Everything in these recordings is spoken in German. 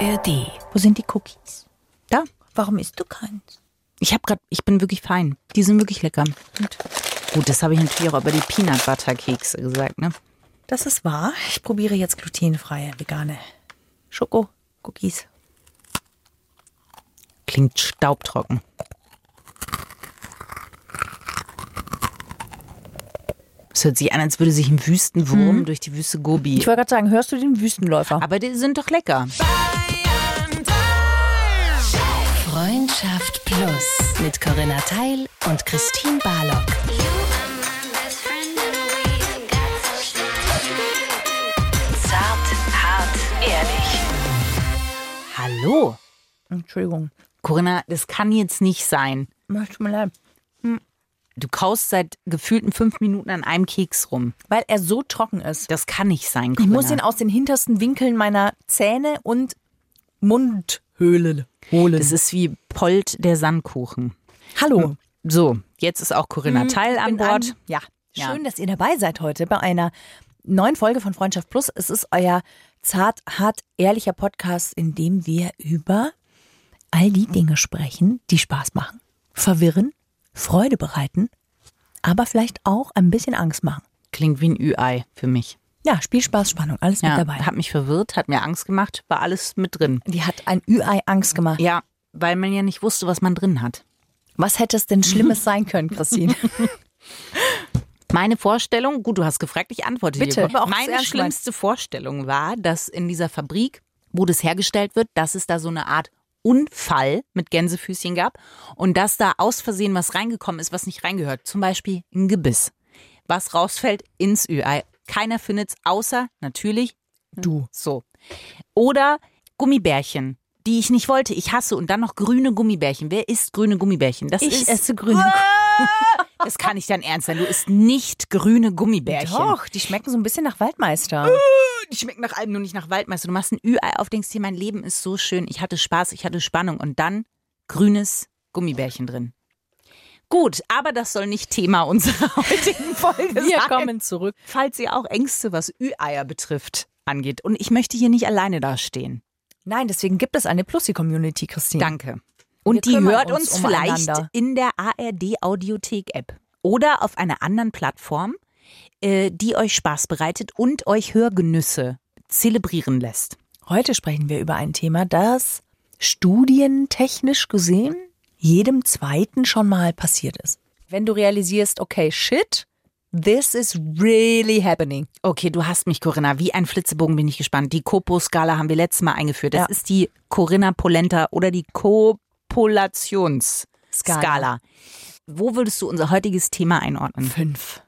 ARD. Wo sind die Cookies? Da. Warum isst du keins? Ich habe gerade, ich bin wirklich fein. Die sind wirklich lecker. Und gut, das habe ich natürlich auch über die Peanut Butter Kekse gesagt, ne? Das ist wahr. Ich probiere jetzt glutenfreie, vegane Schoko-Cookies. Klingt staubtrocken. Es hört sich an, als würde sich ein Wüstenwurm durch die Wüste Gobi. Ich wollte gerade sagen, hörst du den Wüstenläufer? Aber die sind doch lecker. Freundschaft Plus mit Corinna Teil und Christine Barlock. Zart, hart, ehrlich. Hallo. Entschuldigung. Corinna, das kann jetzt nicht sein. Tut mir leid. Du kaust seit gefühlten fünf Minuten an einem Keks rum. Weil er so trocken ist. Das kann nicht sein, Ich Corinna. muss ihn aus den hintersten Winkeln meiner Zähne und Mundhöhlen holen. das ist wie Polt der Sandkuchen. Hallo. So, jetzt ist auch Corinna Teil an Hm, Bord. An, ja. Ja. Schön, dass ihr dabei seid heute bei einer neuen Folge von Freundschaft Plus. Es ist euer zart, hart, ehrlicher Podcast, in dem wir über all die Dinge sprechen, die Spaß machen, verwirren, Freude bereiten, aber vielleicht auch ein bisschen Angst machen. Klingt wie ein Ü-Ei für mich. Ja, Spielspaß, Spannung, alles Ja, mit dabei. hat mich verwirrt, hat mir Angst gemacht, war alles mit drin. Die hat ein Ü-Ei Angst gemacht. Ja, weil man ja nicht wusste, was man drin hat. Was hätte es denn Schlimmes sein können, Christine? Meine Vorstellung, gut, du hast gefragt, ich antworte Bitte, dir. aber auch Meine schlimmste Vorstellung war, dass in dieser Fabrik, wo das hergestellt wird, dass es da so eine Art Unfall mit Gänsefüßchen gab und dass da aus Versehen was reingekommen ist, was nicht reingehört. Zum Beispiel ein Gebiss. Was rausfällt ins Ü-Ei. Keiner findet's, außer natürlich du. so. Oder Gummibärchen, die ich nicht wollte. Ich hasse. Und dann noch grüne Gummibärchen. Wer isst grüne Gummibärchen? Das Ich ist, esse grüne. Das kann nicht dein Ernst sein. Du isst nicht grüne Gummibärchen. Doch, die schmecken so ein bisschen nach Waldmeister. Die schmecken nach allem, nur nicht nach Waldmeister. Du machst ein Ü-Ei auf, denkst dir, mein Leben ist so schön. Ich hatte Spaß, ich hatte Spannung. Und dann grünes Gummibärchen drin. Gut, aber das soll nicht Thema unserer heutigen Folge Wir sein. kommen zurück. Falls ihr auch Ängste, was Ü-Eier betrifft, angeht. Und ich möchte hier nicht alleine dastehen. Nein, deswegen gibt es eine Plussi-Community, Christine. Danke. Und die kümmern hört uns uns, vielleicht in der ARD Audiothek App oder auf einer anderen Plattform, äh, die euch Spaß bereitet und euch Hörgenüsse zelebrieren lässt. Heute sprechen wir über ein Thema, das studientechnisch gesehen jedem Zweiten schon mal passiert ist. Wenn du realisierst, okay, shit, this is really happening. Okay, du hast mich, Corinna. Wie ein Flitzebogen bin ich gespannt. Die Copo-Skala haben wir letztes Mal eingeführt. Das Ja. ist die Corinna Polenta oder die Kopulationsskala. Skala. Wo würdest du unser heutiges Thema einordnen? Fünf.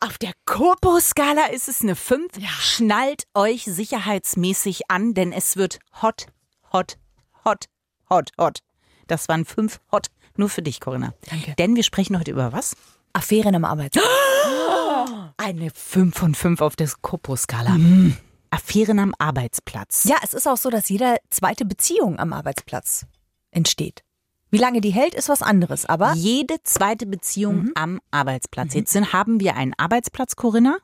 Auf der Kopo-Skala ist es eine 5. Schnallt euch sicherheitsmäßig an, denn es wird hot, hot, hot, hot, hot. Das waren fünf hot. Nur für dich, Corinna. Danke. Denn wir sprechen heute über was? Affären am Arbeitsplatz. Eine 5 von 5 auf der Kopo-Skala. Affären am Arbeitsplatz. Ja, es ist auch so, dass jede zweite Beziehung am Arbeitsplatz entsteht. Wie lange die hält, ist was anderes, aber Jede zweite Beziehung am Arbeitsplatz. Jetzt sind, haben wir einen Arbeitsplatz, Corinna,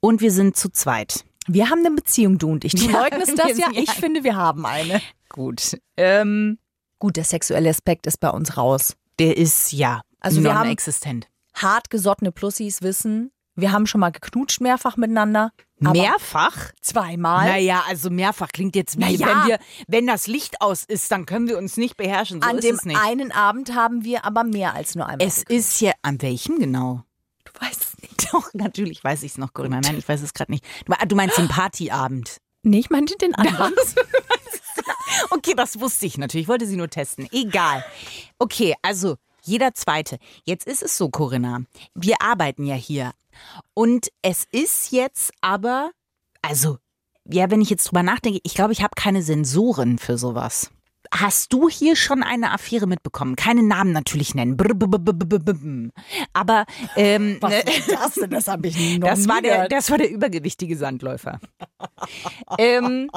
und wir sind zu zweit. wir haben eine Beziehung, du und ich. Du Ja, leugnest das ja. Ich finde, wir haben eine. Gut. Ähm, Gut, der sexuelle Aspekt ist bei uns raus. der ist ja Also wir haben- non-existent. hart gesottene Plussis wissen, wir haben schon mal geknutscht mehrfach miteinander. Mehrfach? Zweimal. Naja, also mehrfach klingt jetzt wie, Naja. wenn wir, wenn das Licht aus ist, dann können wir uns nicht beherrschen. So An ist dem es nicht. einen Abend haben wir aber mehr als nur einmal. es ist ja, an welchem genau? du weißt es nicht. Doch, natürlich weiß ich es noch, Corinna. Nein, ich weiß es gerade nicht. Du, du meinst den Partyabend. Nee, ich meinte den anderen. Okay, das wusste ich natürlich. Ich wollte sie nur testen. Egal. Okay, also jeder Zweite. Jetzt ist es so, Corinna. Wir arbeiten ja hier. Und es ist jetzt aber, also, ja, wenn ich jetzt drüber nachdenke, ich glaube, ich habe keine Sensoren für sowas. Hast du hier schon eine Affäre mitbekommen? Keine Namen natürlich nennen. Brr, brr, brr. Aber ähm, Was ne- ist das denn? Das habe ich noch das nie war der, das war der übergewichtige Sandläufer. ähm,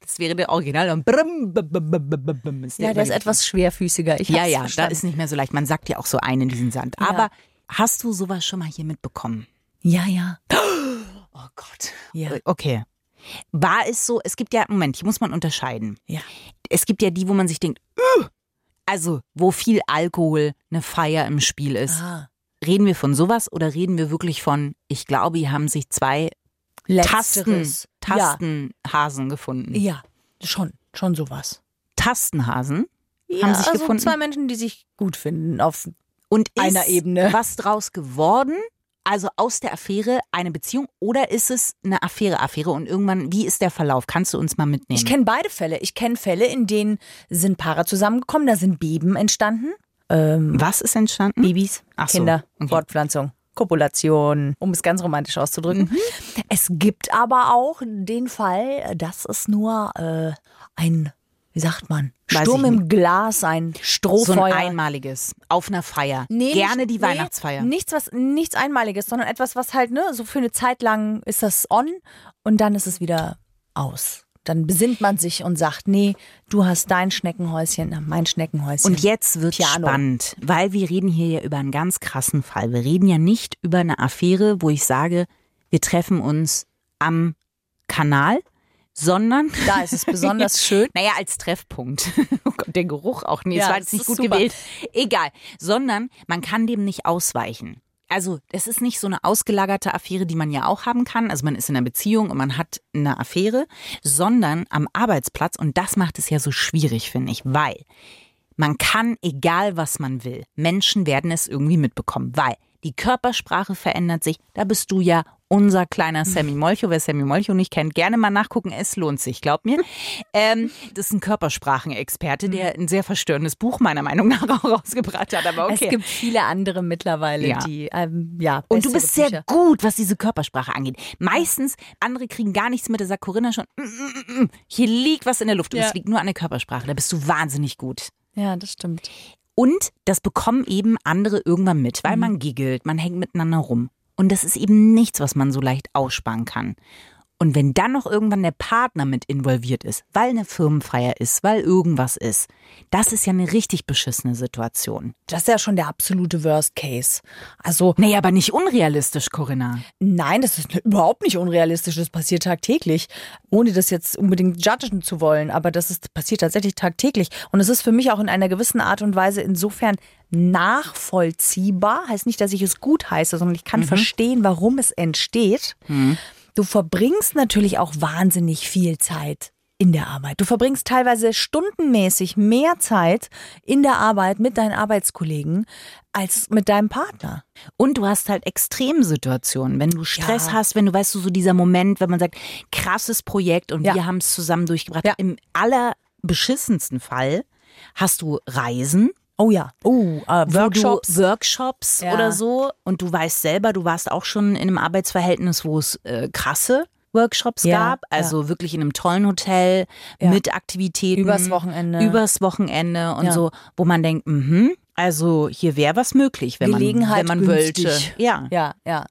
das wäre der Original. Und brum, bum, bum, ist Ja, der ist etwas schwerfüßiger. Ich Ja, ja, da verstanden. ist nicht mehr so leicht. Man sagt ja auch so einen in diesen Sand. Aber hast du sowas schon mal hier mitbekommen? Ja, ja. Oh Gott. Ja. Okay. War es so, es gibt ja, Moment, hier muss man unterscheiden. Ja. Es gibt ja die, wo man sich denkt, "Ugh!" also wo viel Alkohol, eine Feier im Spiel ist. Ah. Reden wir von sowas oder reden wir wirklich von, ich glaube, hier haben sich zwei Tasten. Tastenhasen gefunden. Ja. ja, schon, schon sowas. Tastenhasen Ja, haben sich also gefunden. zwei Menschen, die sich gut finden auf Und ist einer Ebene. was draus geworden? Also aus der Affäre eine Beziehung oder ist es eine Affäre-Affäre und irgendwann, wie ist der Verlauf? Kannst du uns mal mitnehmen? Ich kenne beide Fälle. Ich kenne Fälle, in denen sind Paare zusammengekommen, da sind Beben entstanden. Ähm, was ist entstanden? Babys, Ach so, Kinder, okay. Fortpflanzung, Kopulation, um es ganz romantisch auszudrücken. Mhm. Es gibt aber auch den Fall, dass es nur äh, ein, wie sagt man, Weiß Sturm im Glas, ein so Strohfeuer. ein einmaliges auf einer Feier. Nee, Gerne die nee, Weihnachtsfeier. Nichts, was, nichts Einmaliges, sondern etwas, was halt, ne, so für eine Zeit lang ist das on und dann ist es wieder aus. Dann besinnt man sich und sagt, nee, du hast dein Schneckenhäuschen, mein Schneckenhäuschen. Und jetzt wird Piano. spannend, weil wir reden hier ja über einen ganz krassen Fall. Wir reden ja nicht über eine Affäre, wo ich sage, wir treffen uns am Kanal, sondern da ist es besonders schön. Naja, als Treffpunkt. Oh Gott, der Geruch auch nicht. Ja, es war jetzt nicht gut super. gewählt. Egal. Sondern man kann dem nicht ausweichen. Also, es ist nicht so eine ausgelagerte Affäre, die man ja auch haben kann. Also, man ist in einer Beziehung und man hat eine Affäre, sondern am Arbeitsplatz. Und das macht es ja so schwierig, finde ich, weil man kann, egal was man will, Menschen werden es irgendwie mitbekommen, weil die Körpersprache verändert sich. Da bist du ja unser kleiner Sammy Molcho. Wer Sammy Molcho nicht kennt, gerne mal nachgucken. Es lohnt sich, glaub mir. Ähm, das ist ein Körpersprachenexperte, der ein sehr verstörendes Buch meiner Meinung nach auch rausgebracht hat. Aber okay. Es gibt viele andere mittlerweile, Ja. die, ähm, ja. und du bist sehr Bücher. gut, was diese Körpersprache angeht. Meistens, andere kriegen gar nichts mit, da sagt Corinna schon, mm, mm, mm. hier liegt was in der Luft. Und Ja. es liegt nur an der Körpersprache. Da bist du wahnsinnig gut. Ja, das stimmt. Und das bekommen eben andere irgendwann mit, weil man giggelt, man hängt miteinander rum. Und das ist eben nichts, was man so leicht aussparen kann. Und wenn dann noch irgendwann der Partner mit involviert ist, weil eine Firmenfeier ist, weil irgendwas ist, das ist ja eine richtig beschissene Situation. Das ist ja schon der absolute Worst Case. Also, Nee, aber nicht unrealistisch, Corinna. Nein, das ist überhaupt nicht unrealistisch. Das passiert tagtäglich. Ohne das jetzt unbedingt judgen zu wollen. Aber das ist, passiert tatsächlich tagtäglich. Und es ist für mich auch in einer gewissen Art und Weise insofern nachvollziehbar. Heißt nicht, dass ich es gut heiße, sondern ich kann verstehen, warum es entsteht. Du verbringst natürlich auch wahnsinnig viel Zeit in der Arbeit. Du verbringst teilweise stundenmäßig mehr Zeit in der Arbeit mit deinen Arbeitskollegen als mit deinem Partner. Und du hast halt Extremsituationen, wenn du Stress Ja. hast, wenn du weißt, du so dieser Moment, wenn man sagt, krasses Projekt und Ja. wir haben es zusammen durchgebracht. Ja. Im allerbeschissensten Fall hast du Reisen, Oh ja. Oh, äh, wo Workshops. Workshops Ja. oder so und du weißt selber, du warst auch schon in einem Arbeitsverhältnis, wo es äh, krasse Workshops Ja, gab, also wirklich in einem tollen Hotel Ja. mit Aktivitäten Übers Wochenende. übers Wochenende und Ja. so, wo man denkt, mhm, also hier wäre was möglich, wenn Gelegenheit man wenn man günstig. wollte. Ja. Ja, ja.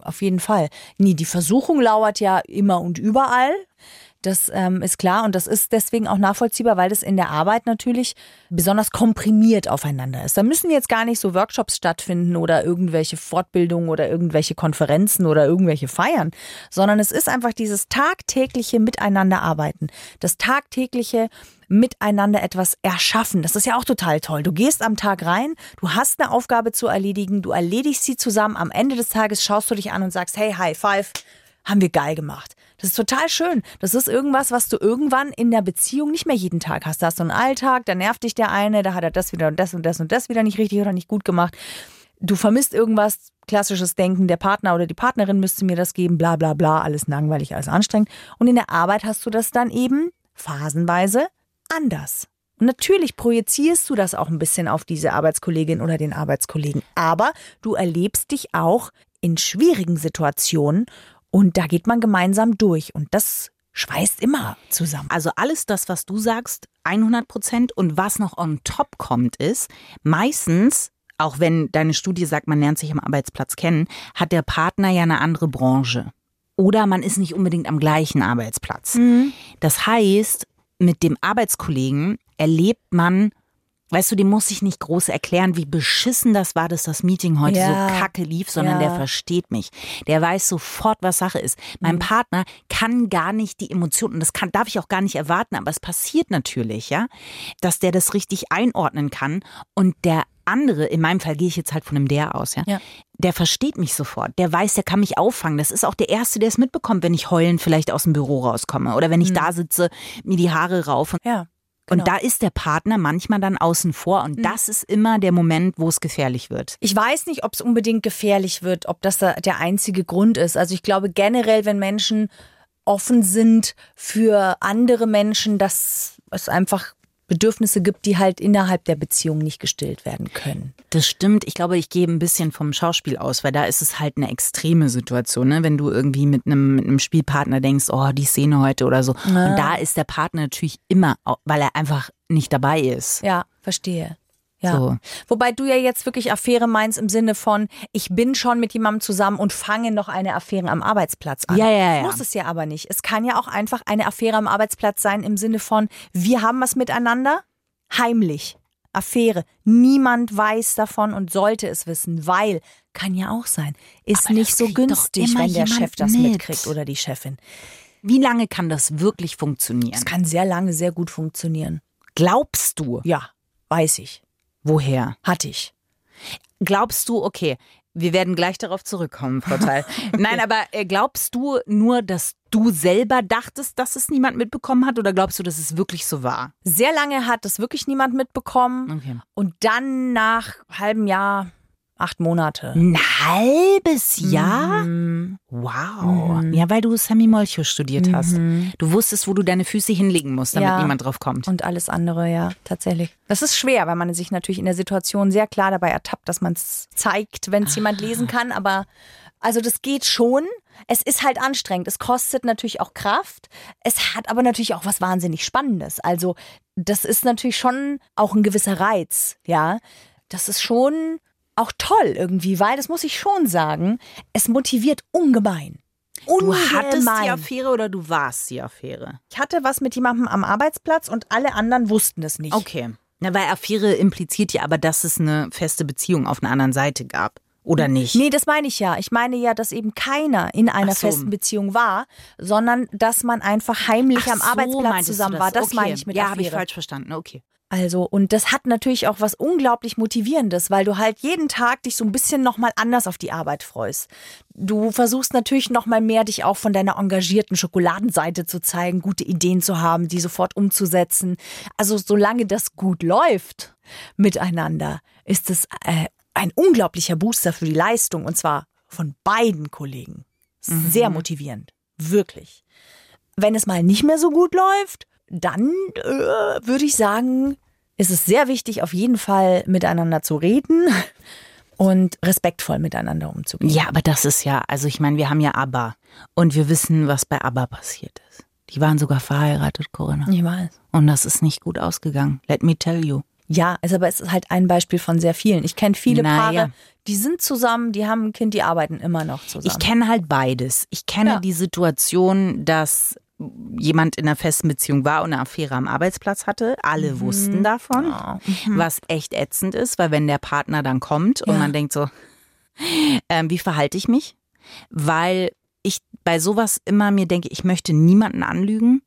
Auf jeden Fall. Nee, die Versuchung lauert ja immer und überall. Das ähm, ist klar und das ist deswegen auch nachvollziehbar, weil das in der Arbeit natürlich besonders komprimiert aufeinander ist. Da müssen jetzt gar nicht so Workshops stattfinden oder irgendwelche Fortbildungen oder irgendwelche Konferenzen oder irgendwelche Feiern, sondern es ist einfach dieses tagtägliche Miteinander arbeiten, das tagtägliche miteinander etwas erschaffen. Das ist ja auch total toll. Du gehst am Tag rein, du hast eine Aufgabe zu erledigen, du erledigst sie zusammen. Am Ende des Tages schaust du dich an und sagst, hey, High Five, haben wir geil gemacht. Das ist total schön. Das ist irgendwas, was du irgendwann in der Beziehung nicht mehr jeden Tag hast. Da hast du einen Alltag, da nervt dich der eine, da hat er das wieder und das und das und das wieder nicht richtig oder nicht gut gemacht. Du vermisst irgendwas, klassisches Denken, der Partner oder die Partnerin müsste mir das geben, bla bla bla, alles langweilig, alles anstrengend. Und in der Arbeit hast du das dann eben phasenweise anders. Und natürlich projizierst du das auch ein bisschen auf diese Arbeitskollegin oder den Arbeitskollegen. Aber du erlebst dich auch in schwierigen Situationen und da geht man gemeinsam durch. Und das schweißt immer zusammen. Also alles das, was du sagst, 100 Prozent. Und was noch on top kommt, ist, meistens, auch wenn deine Studie sagt, man lernt sich am Arbeitsplatz kennen, hat der Partner ja eine andere Branche. Oder man ist nicht unbedingt am gleichen Arbeitsplatz. Das heißt, mit dem Arbeitskollegen erlebt man weißt du, dem muss ich nicht groß erklären, wie beschissen das war, dass das Meeting heute Ja. so kacke lief, sondern Ja. der versteht mich. Der weiß sofort, was Sache ist. Mein Partner kann gar nicht die Emotionen, und das kann, darf ich auch gar nicht erwarten, aber es passiert natürlich, ja, dass der das richtig einordnen kann und der andere, in meinem Fall gehe ich jetzt halt von einem der aus, ja, Ja. der versteht mich sofort. Der weiß, der kann mich auffangen. Das ist auch der Erste, der es mitbekommt, wenn ich heulend vielleicht aus dem Büro rauskomme oder wenn ich da sitze, mir die Haare rauf. Ja. Genau. Und da ist der Partner manchmal dann außen vor und das ist immer der Moment, wo es gefährlich wird. Ich weiß nicht, ob es unbedingt gefährlich wird, ob das da der einzige Grund ist. Also ich glaube generell, wenn Menschen offen sind für andere Menschen, dass es einfach Bedürfnisse gibt, die halt innerhalb der Beziehung nicht gestillt werden können. Das stimmt. Ich glaube, ich gehe ein bisschen vom Schauspiel aus, weil da ist es halt eine extreme Situation, ne? wenn du irgendwie mit einem, mit einem Spielpartner denkst, oh, die Szene heute oder so. Und da ist der Partner natürlich immer, weil er einfach nicht dabei ist. Ja, verstehe. Ja. So. Wobei du ja jetzt wirklich Affäre meinst im Sinne von, ich bin schon mit jemandem zusammen und fange noch eine Affäre am Arbeitsplatz an. Ja, ja, ja. Muss es ja aber nicht. Es kann ja auch einfach eine Affäre am Arbeitsplatz sein im Sinne von, wir haben was miteinander, heimlich. Affäre. Niemand weiß davon und sollte es wissen, weil kann ja auch sein. Ist Aber nicht so günstig, wenn der Chef das mit. mitkriegt oder die Chefin. Wie lange kann das wirklich funktionieren? Es kann sehr lange sehr gut funktionieren. Glaubst du? Ja, weiß ich. Woher? Hatte ich. Glaubst du, okay, wir werden gleich darauf zurückkommen, Frau Teil. Nein, aber äh, glaubst du nur, dass du selber dachtest, dass es niemand mitbekommen hat oder glaubst du, dass es wirklich so war? Sehr lange hat das wirklich niemand mitbekommen. Okay. Und dann nach halbem Jahr, acht Monate. Ein halbes Jahr? Mhm. Wow. Ja, weil du Sammy Molcho studiert hast. Du wusstest, wo du deine Füße hinlegen musst, damit Ja. niemand drauf kommt. Und alles andere, ja, tatsächlich. Das ist schwer, weil man sich natürlich in der Situation sehr klar dabei ertappt, dass man es zeigt, wenn es jemand lesen kann. Aber also das geht schon. Es ist halt anstrengend. Es kostet natürlich auch Kraft. Es hat aber natürlich auch was wahnsinnig Spannendes. Also das ist natürlich schon auch ein gewisser Reiz, ja. Das ist schon auch toll irgendwie, weil, das muss ich schon sagen, es motiviert ungemein. Du Ungemein. hattest die Affäre oder du warst die Affäre? Ich hatte was mit jemandem am Arbeitsplatz und alle anderen wussten es nicht. Okay. Na, weil Affäre impliziert ja aber, dass es eine feste Beziehung auf einer anderen Seite gab. Oder nicht? Nee, das meine ich ja. Ich meine ja, dass eben keiner in einer so. festen Beziehung war, sondern dass man einfach heimlich Ach am so, Arbeitsplatz du zusammen war. Das okay. meine ich mit Ja, Affäre. habe ich falsch verstanden. Okay. Also, und das hat natürlich auch was unglaublich Motivierendes, weil du halt jeden Tag dich so ein bisschen nochmal anders auf die Arbeit freust. Du versuchst natürlich nochmal mehr, dich auch von deiner engagierten Schokoladenseite zu zeigen, gute Ideen zu haben, die sofort umzusetzen. Also, solange das gut läuft miteinander, ist es äh, ein unglaublicher Booster für die Leistung und zwar von beiden Kollegen. Sehr motivierend. Wirklich. Wenn es mal nicht mehr so gut läuft, dann äh, würde ich sagen, ist es sehr wichtig, auf jeden Fall miteinander zu reden und respektvoll miteinander umzugehen. Ja, aber das ist ja, also ich meine, wir haben ja ABBA und wir wissen, was bei ABBA passiert ist. Die waren sogar verheiratet, Corinna. Ich weiß. Und das ist nicht gut ausgegangen. Let me tell you. Ja, also aber es ist halt ein Beispiel von sehr vielen. Ich kenne viele Naja. Paare, die sind zusammen, die haben ein Kind, die arbeiten immer noch zusammen. Ich kenne halt beides. Ich kenne Ja. die Situation, dass jemand in einer festen Beziehung war und eine Affäre am Arbeitsplatz hatte. Alle Mhm. wussten davon, was echt ätzend ist, weil wenn der Partner dann kommt und Ja. man denkt so, ähm, wie verhalte ich mich? Weil ich bei sowas immer mir denke, ich möchte niemanden anlügen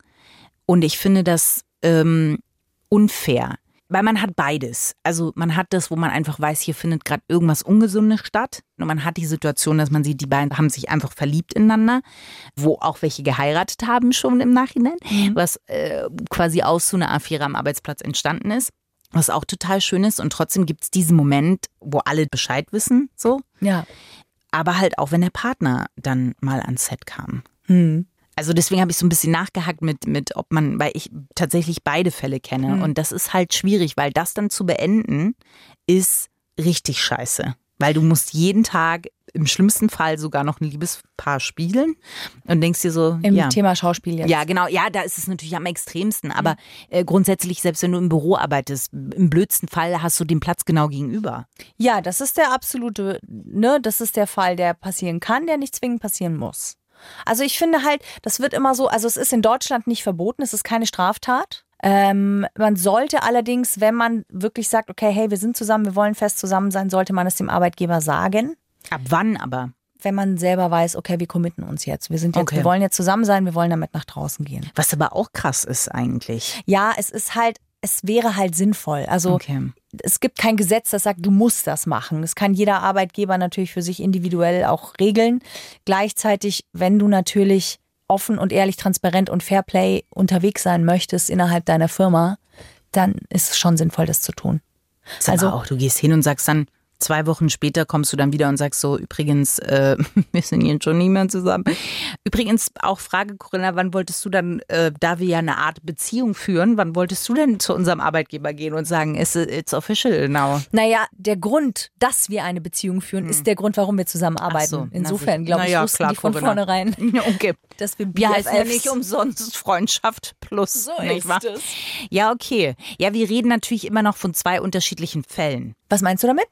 und ich finde das ähm, unfair. Weil man hat beides. Also man hat das, wo man einfach weiß, hier findet gerade irgendwas Ungesundes statt. Und man hat die Situation, dass man sieht, die beiden haben sich einfach verliebt ineinander, wo auch welche geheiratet haben schon im Nachhinein, was äh, quasi aus so einer Affäre am Arbeitsplatz entstanden ist. Was auch total schön ist. Und trotzdem gibt es diesen Moment, wo alle Bescheid wissen, so. ja. Aber halt auch, wenn der Partner dann mal ans Set kam. Hm. Also deswegen habe ich so ein bisschen nachgehackt mit, mit, ob man, weil ich tatsächlich beide Fälle kenne. Und das ist halt schwierig, weil das dann zu beenden ist richtig scheiße. Weil du musst jeden Tag im schlimmsten Fall sogar noch ein Liebespaar spielen und denkst dir so, Im ja. Thema Schauspiel jetzt. Ja, genau. Ja, da ist es natürlich am extremsten. Aber äh, grundsätzlich, selbst wenn du im Büro arbeitest, im blödsten Fall hast du den Platz genau gegenüber. Ja, das ist der absolute, ne, das ist der Fall, der passieren kann, der nicht zwingend passieren muss. Also ich finde halt, das wird immer so, also es ist in Deutschland nicht verboten, es ist keine Straftat. Ähm, man sollte allerdings, wenn man wirklich sagt, okay, hey, wir sind zusammen, wir wollen fest zusammen sein, sollte man es dem Arbeitgeber sagen. Ab wann aber? Wenn man selber weiß, okay, wir committen uns jetzt. Wir sind jetzt, Okay. wir wollen jetzt zusammen sein, wir wollen damit nach draußen gehen. Was aber auch krass ist eigentlich. Ja, es ist halt, es wäre halt sinnvoll. Also Okay. es gibt kein Gesetz, das sagt, du musst das machen. Das kann jeder Arbeitgeber natürlich für sich individuell auch regeln. Gleichzeitig, wenn du natürlich offen und ehrlich, transparent und Fairplay unterwegs sein möchtest innerhalb deiner Firma, dann ist es schon sinnvoll, das zu tun. Ist Also- auch, du gehst hin und sagst dann, zwei Wochen später kommst du dann wieder und sagst so, übrigens, äh, wir sind jetzt schon nie mehr zusammen. Übrigens auch Frage, Corinna, wann wolltest du dann, äh, da wir ja eine Art Beziehung führen, wann wolltest du denn zu unserem Arbeitgeber gehen und sagen, it's, it's official now? Naja, der Grund, dass wir eine Beziehung führen, ist der Grund, warum wir zusammenarbeiten. Hm. So, Insofern, glaube ich, ja, wussten klar, die von Corinna. vornherein, Okay. dass wir heißen ja BFFs nicht umsonst Freundschaft plus. So nicht ist wahr? es. Ja, okay. Ja, wir reden natürlich immer noch von zwei unterschiedlichen Fällen. Was meinst du damit?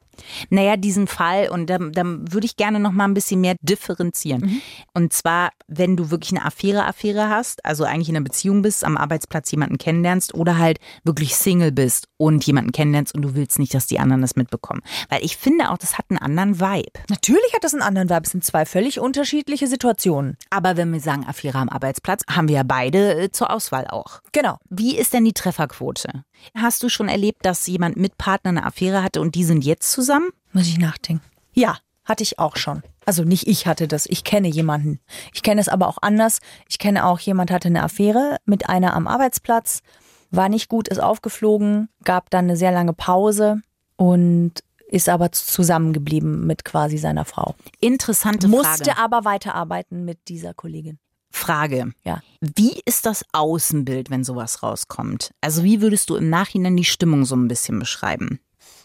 Naja, diesen Fall, und da, da würde ich gerne noch mal ein bisschen mehr differenzieren. Und zwar, wenn du wirklich eine Affäre-Affäre hast, also eigentlich in einer Beziehung bist, am Arbeitsplatz jemanden kennenlernst oder halt wirklich Single bist und jemanden kennenlernst und du willst nicht, dass die anderen das mitbekommen. Weil ich finde auch, das hat einen anderen Vibe. Natürlich hat das einen anderen Vibe. Es sind zwei völlig unterschiedliche Situationen. Aber wenn wir sagen Affäre am Arbeitsplatz, haben wir ja beide äh, zur Auswahl auch. Genau. Wie ist denn die Trefferquote? Hast du schon erlebt, dass jemand mit Partner eine Affäre hatte und die sind jetzt zusammen? Muss ich nachdenken. Ja, hatte ich auch schon. Also nicht ich hatte das, ich kenne jemanden. Ich kenne es aber auch anders. Ich kenne auch, jemand hatte eine Affäre mit einer am Arbeitsplatz, war nicht gut, ist aufgeflogen, gab dann eine sehr lange Pause und ist aber zusammengeblieben mit quasi seiner Frau. Interessante Musste Frage. aber weiterarbeiten mit dieser Kollegin. Frage. Ja. Wie ist das Außenbild, wenn sowas rauskommt? Also wie würdest du im Nachhinein die Stimmung so ein bisschen beschreiben?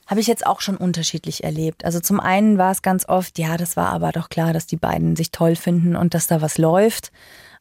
Habe ich jetzt auch schon unterschiedlich erlebt. Also zum einen war es ganz oft, ja, das war aber doch klar, dass die beiden sich toll finden und dass da was läuft.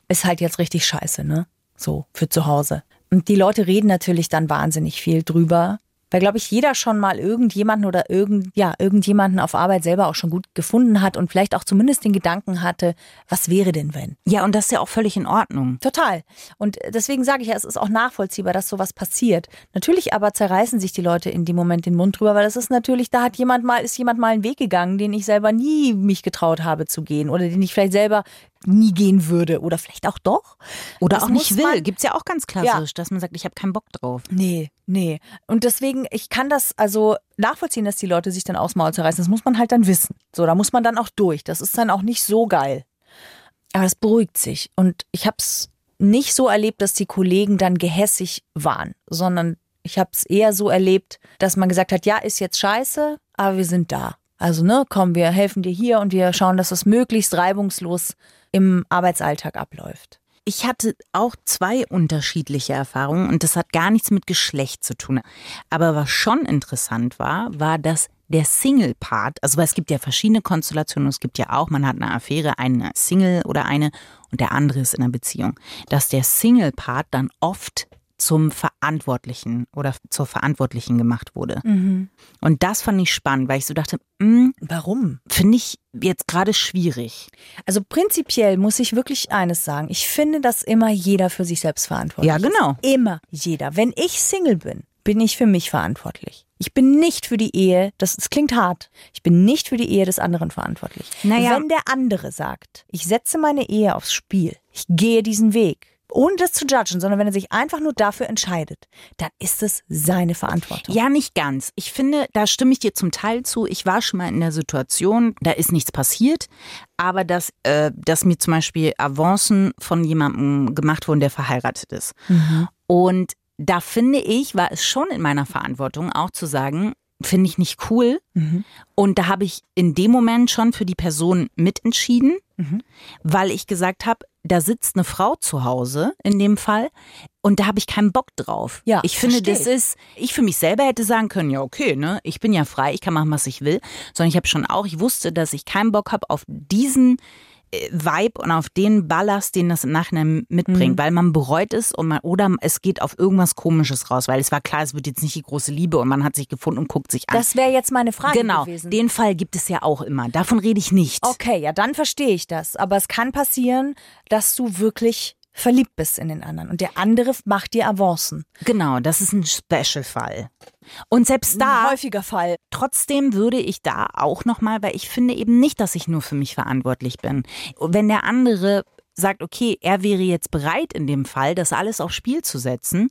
Ist halt jetzt richtig scheiße, ne? So, für zu Hause. Und die Leute reden natürlich dann wahnsinnig viel drüber. Weil, glaube ich, jeder schon mal irgendjemanden oder irgend, ja, irgendjemanden auf Arbeit selber auch schon gut gefunden hat und vielleicht auch zumindest den Gedanken hatte, was wäre denn wenn? Ja, und das ist ja auch völlig in Ordnung. Total. Und deswegen sage ich ja, es ist auch nachvollziehbar, dass sowas passiert. Natürlich aber zerreißen sich die Leute in dem Moment den Mund drüber, weil es ist natürlich, da hat jemand mal, ist jemand mal einen Weg gegangen, den ich selber nie mich getraut habe zu gehen oder den ich vielleicht selber nie gehen würde oder vielleicht auch doch. Oder Das auch nicht will. man- Gibt's ja auch ganz klassisch, dass man sagt, ich habe keinen Bock drauf. Nee, nee. Und deswegen, ich kann das also nachvollziehen, dass die Leute sich dann aufs Maul zerreißen. Das muss man halt dann wissen. So, da muss man dann auch durch. Das ist dann auch nicht so geil. Aber es beruhigt sich. Und ich habe es nicht so erlebt, dass die Kollegen dann gehässig waren, sondern ich habe es eher so erlebt, dass man gesagt hat, ja, ist jetzt scheiße, aber wir sind da. Also, ne, komm, wir helfen dir hier und wir schauen, dass es möglichst reibungslos im Arbeitsalltag abläuft. Ich hatte auch zwei unterschiedliche Erfahrungen und das hat gar nichts mit Geschlecht zu tun. Aber was schon interessant war, war, dass der Single-Part, also es gibt ja verschiedene Konstellationen, es gibt ja auch, man hat eine Affäre, eine Single oder eine und der andere ist in einer Beziehung, dass der Single-Part dann oft zum Verantwortlichen oder zur Verantwortlichen gemacht wurde. Und das fand ich spannend, weil ich so dachte, hm, Warum? finde ich jetzt gerade schwierig. Also prinzipiell muss ich wirklich eines sagen. Ich finde, dass immer jeder für sich selbst verantwortlich Ja, genau. ist. Immer jeder. Wenn ich Single bin, bin ich für mich verantwortlich. Ich bin nicht für die Ehe, das, das klingt hart, ich bin nicht für die Ehe des anderen verantwortlich. Naja. Wenn der andere sagt, ich setze meine Ehe aufs Spiel, ich gehe diesen Weg, ohne das zu judgen, sondern wenn er sich einfach nur dafür entscheidet, dann ist es seine Verantwortung. Ja, nicht ganz. Ich finde, da stimme ich dir zum Teil zu. Ich war schon mal in der Situation, da ist nichts passiert, aber dass, äh, dass mir zum Beispiel Avancen von jemandem gemacht wurden, der verheiratet ist. Und da finde ich, war es schon in meiner Verantwortung auch zu sagen, finde ich nicht cool. Und da habe ich in dem Moment schon für die Person mitentschieden, weil ich gesagt habe, da sitzt eine Frau zu Hause in dem Fall und da habe ich keinen Bock drauf. Ja, ich finde, versteh das ist, ich für mich selber hätte sagen können, ja okay, ne, ich bin ja frei, ich kann machen, was ich will, sondern ich habe schon auch, ich wusste, dass ich keinen Bock habe auf diesen Vibe und auf den Ballast, den das im Nachhinein mitbringt, Mhm. weil man bereut es und man, oder es geht auf irgendwas Komisches raus, weil es war klar, es wird jetzt nicht die große Liebe und man hat sich gefunden und guckt sich an. Das wäre jetzt meine Frage genau, gewesen. den Fall gibt es ja auch immer. Davon rede ich nicht. Okay, ja, dann verstehe ich das. Aber es kann passieren, dass du wirklich verliebt bist in den anderen und der andere macht dir Avancen. Genau, das ist ein Special-Fall. Und selbst da, häufiger Fall. trotzdem würde ich da auch nochmal, weil ich finde eben nicht, dass ich nur für mich verantwortlich bin. Wenn der andere sagt, okay, er wäre jetzt bereit in dem Fall, das alles aufs Spiel zu setzen,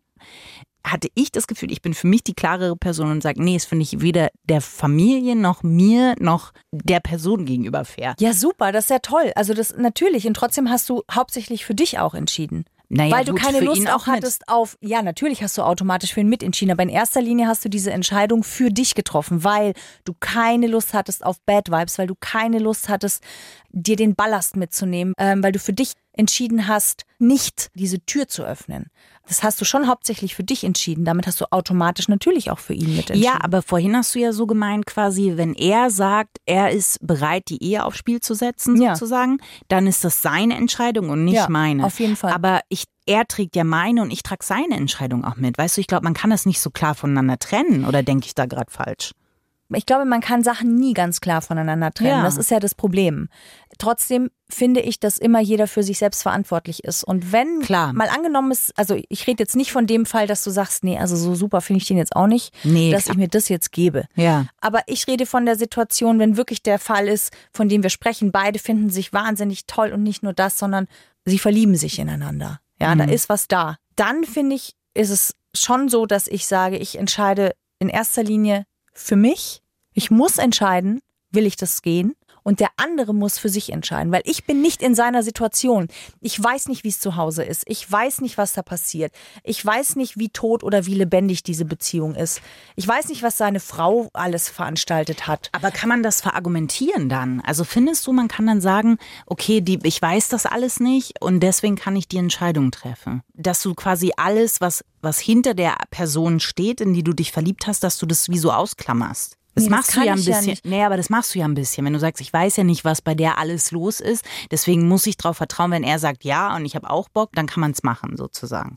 hatte ich das Gefühl, ich bin für mich die klarere Person und sage, nee, das finde ich weder der Familie noch mir noch der Person gegenüber fair. Ja, super, das ist ja toll. Also das natürlich und trotzdem hast du hauptsächlich für dich auch entschieden. Naja, Weil du gut, keine Lust auch mit. hattest auf, ja, natürlich hast du automatisch für ihn mitentschieden, aber in erster Linie hast du diese Entscheidung für dich getroffen, weil du keine Lust hattest auf Bad Vibes, weil du keine Lust hattest, dir den Ballast mitzunehmen, ähm, weil du für dich entschieden hast, nicht diese Tür zu öffnen. Das hast du schon hauptsächlich für dich entschieden. Damit hast du automatisch natürlich auch für ihn mitentschieden. Ja, aber vorhin hast du ja so gemeint, quasi, wenn er sagt, er ist bereit, die Ehe aufs Spiel zu setzen, Ja. sozusagen, dann ist das seine Entscheidung und nicht Ja, meine. auf jeden Fall. Aber ich, er trägt ja meine und ich trage seine Entscheidung auch mit. Weißt du, ich glaube, man kann das nicht so klar voneinander trennen. Oder denke ich da gerade falsch? Ich glaube, man kann Sachen nie ganz klar voneinander trennen. Ja. Das ist ja das Problem. Trotzdem finde ich, dass immer jeder für sich selbst verantwortlich ist. Und wenn Klar. mal angenommen ist, also ich rede jetzt nicht von dem Fall, dass du sagst, nee, also so super finde ich den jetzt auch nicht, Nee, dass klar. ich mir das jetzt gebe. Ja. Aber ich rede von der Situation, wenn wirklich der Fall ist, von dem wir sprechen, beide finden sich wahnsinnig toll und nicht nur das, sondern sie verlieben sich ineinander. Ja, da ist was da. Dann finde ich, ist es schon so, dass ich sage, ich entscheide in erster Linie für mich. Ich muss entscheiden, will ich das gehen? Und der andere muss für sich entscheiden, weil ich bin nicht in seiner Situation. Ich weiß nicht, wie es zu Hause ist. Ich weiß nicht, was da passiert. Ich weiß nicht, wie tot oder wie lebendig diese Beziehung ist. Ich weiß nicht, was seine Frau alles veranstaltet hat. Aber kann man das verargumentieren dann? Also findest du, man kann dann sagen, okay, die, ich weiß das alles nicht und deswegen kann ich die Entscheidung treffen. Dass du quasi alles, was, was hinter der Person steht, in die du dich verliebt hast, dass du das wie so ausklammerst. Das Nee, das machst kann du ja ein ja bisschen. nicht. nee, aber das machst du ja ein bisschen. Wenn du sagst, ich weiß ja nicht, was bei der alles los ist, deswegen muss ich darauf vertrauen, wenn er sagt ja und ich habe auch Bock, dann kann man es machen, sozusagen.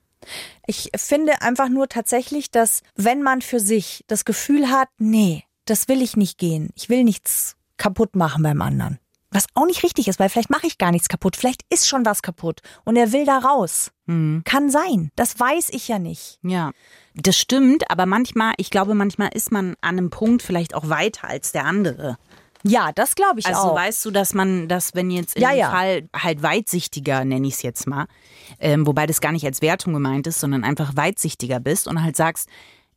Ich finde einfach nur tatsächlich, dass wenn man für sich das Gefühl hat, nee, das will ich nicht gehen, ich will nichts kaputt machen beim anderen. Was auch nicht richtig ist, weil vielleicht mache ich gar nichts kaputt, vielleicht ist schon was kaputt und er will da raus. Kann sein, das weiß ich ja nicht. Ja, das stimmt, aber manchmal, ich glaube, manchmal ist man an einem Punkt vielleicht auch weiter als der andere. Ja, das glaube ich Also auch. weißt du, dass man, dass wenn jetzt in Ja, dem ja. Fall halt weitsichtiger, nenne ich es jetzt mal, ähm, wobei das gar nicht als Wertung gemeint ist, sondern einfach weitsichtiger bist und halt sagst,